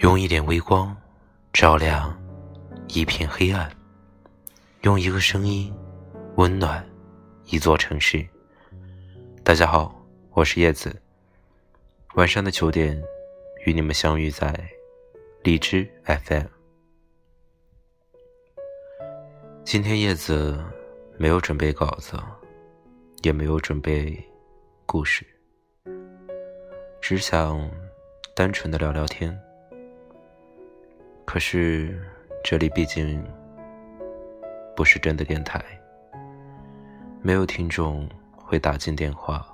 用一点微光照亮一片黑暗，用一个声音温暖一座城市。大家好，我是叶子。晚上的九点，与你们相遇在荔枝 FM。今天叶子没有准备稿子，也没有准备故事，只想单纯的聊聊天。可是，这里毕竟不是真的电台，没有听众会打进电话，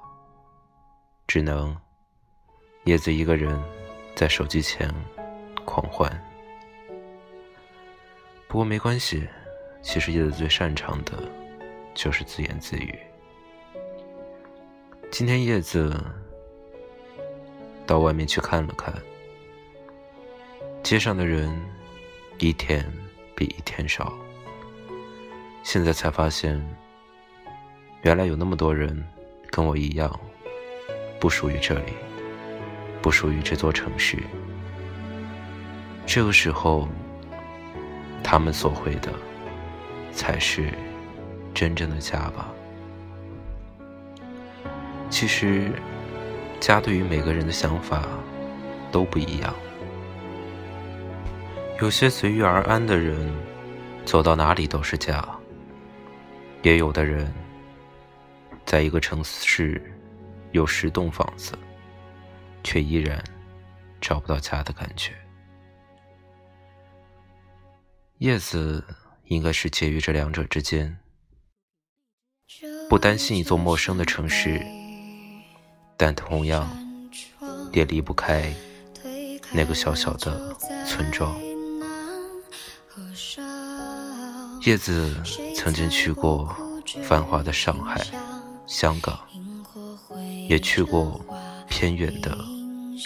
只能叶子一个人在手机前狂欢。不过没关系，其实叶子最擅长的就是自言自语。今天叶子到外面去看了看。街上的人一天比一天少，现在才发现，原来有那么多人跟我一样，不属于这里，不属于这座城市。这个时候，他们所回的，才是真正的家吧。其实，家对于每个人的想法都不一样。有些随遇而安的人，走到哪里都是家；也有的人，在一个城市有十栋房子，却依然找不到家的感觉。叶子应该是介于这两者之间，不担心一座陌生的城市，但同样也离不开那个小小的村庄。叶子曾经去过繁华的上海、香港，也去过偏远的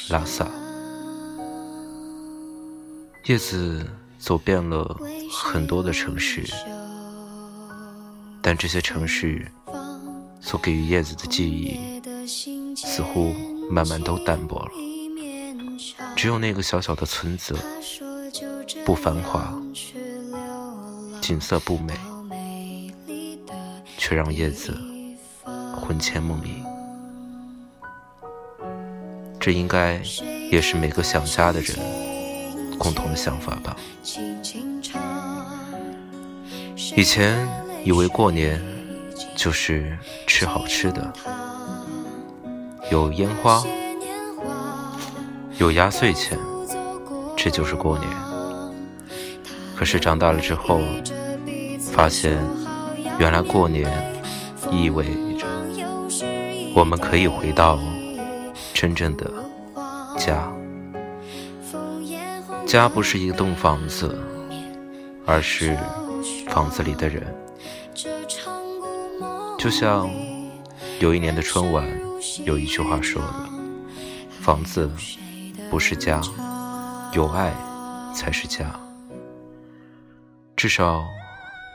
拉萨。叶子走遍了很多的城市，但这些城市所给予叶子的记忆，似乎慢慢都淡薄了。只有那个小小的村子，不繁华。景色不美，却让叶子魂牵梦萦。这应该也是每个想家的人共同的想法吧。以前以为过年就是吃好吃的，有烟花，有压岁钱，这就是过年。可是长大了之后。发现，原来过年意味着我们可以回到真正的家。家不是一栋房子，而是房子里的人。就像有一年的春晚有一句话说的：“房子不是家，有爱才是家。”至少。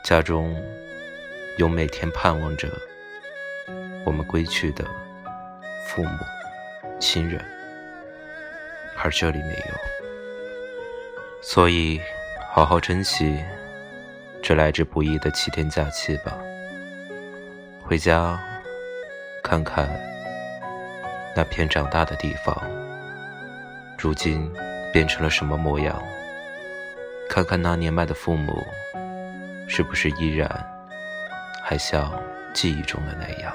家中有每天盼望着我们归去的父母亲人，而这里没有，所以好好珍惜这来之不易的七天假期吧。回家看看那片长大的地方，如今变成了什么模样？看看那年迈的父母。是不是依然还像记忆中的那样？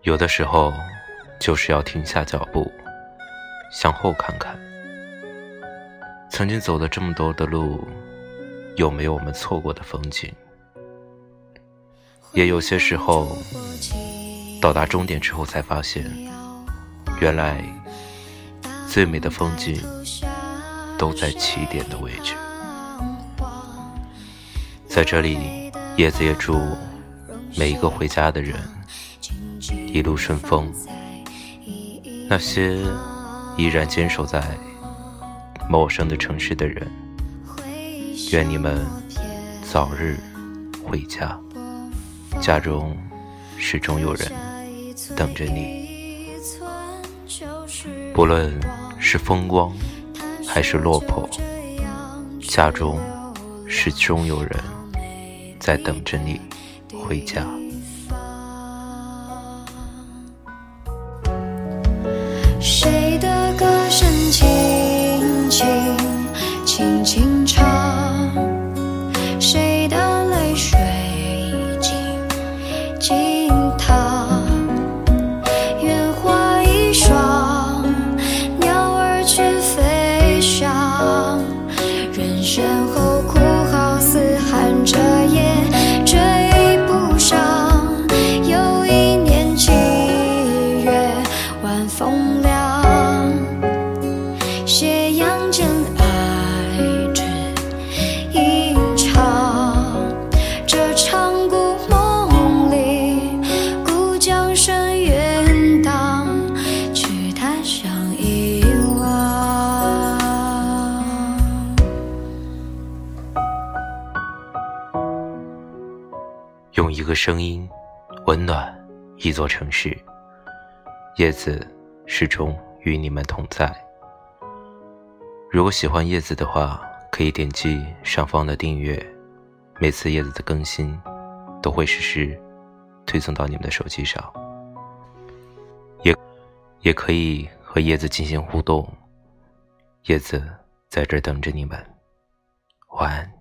有的时候，就是要停下脚步，向后看看，曾经走了这么多的路，有没有我们错过的风景？也有些时候，到达终点之后才发现，原来最美的风景都在起点的位置。在这里，叶子也祝每一个回家的人一路顺风。那些依然坚守在陌生的城市的人，愿你们早日回家，家中始终有人等着你。不论是风光还是落魄，家中始终有人在等着你回家。一个声音温暖一座城市。叶子始终与你们同在。如果喜欢叶子的话，可以点击上方的订阅，每次叶子的更新都会实时推送到你们的手机上。也也可以和叶子进行互动，叶子在这等着你们。晚安。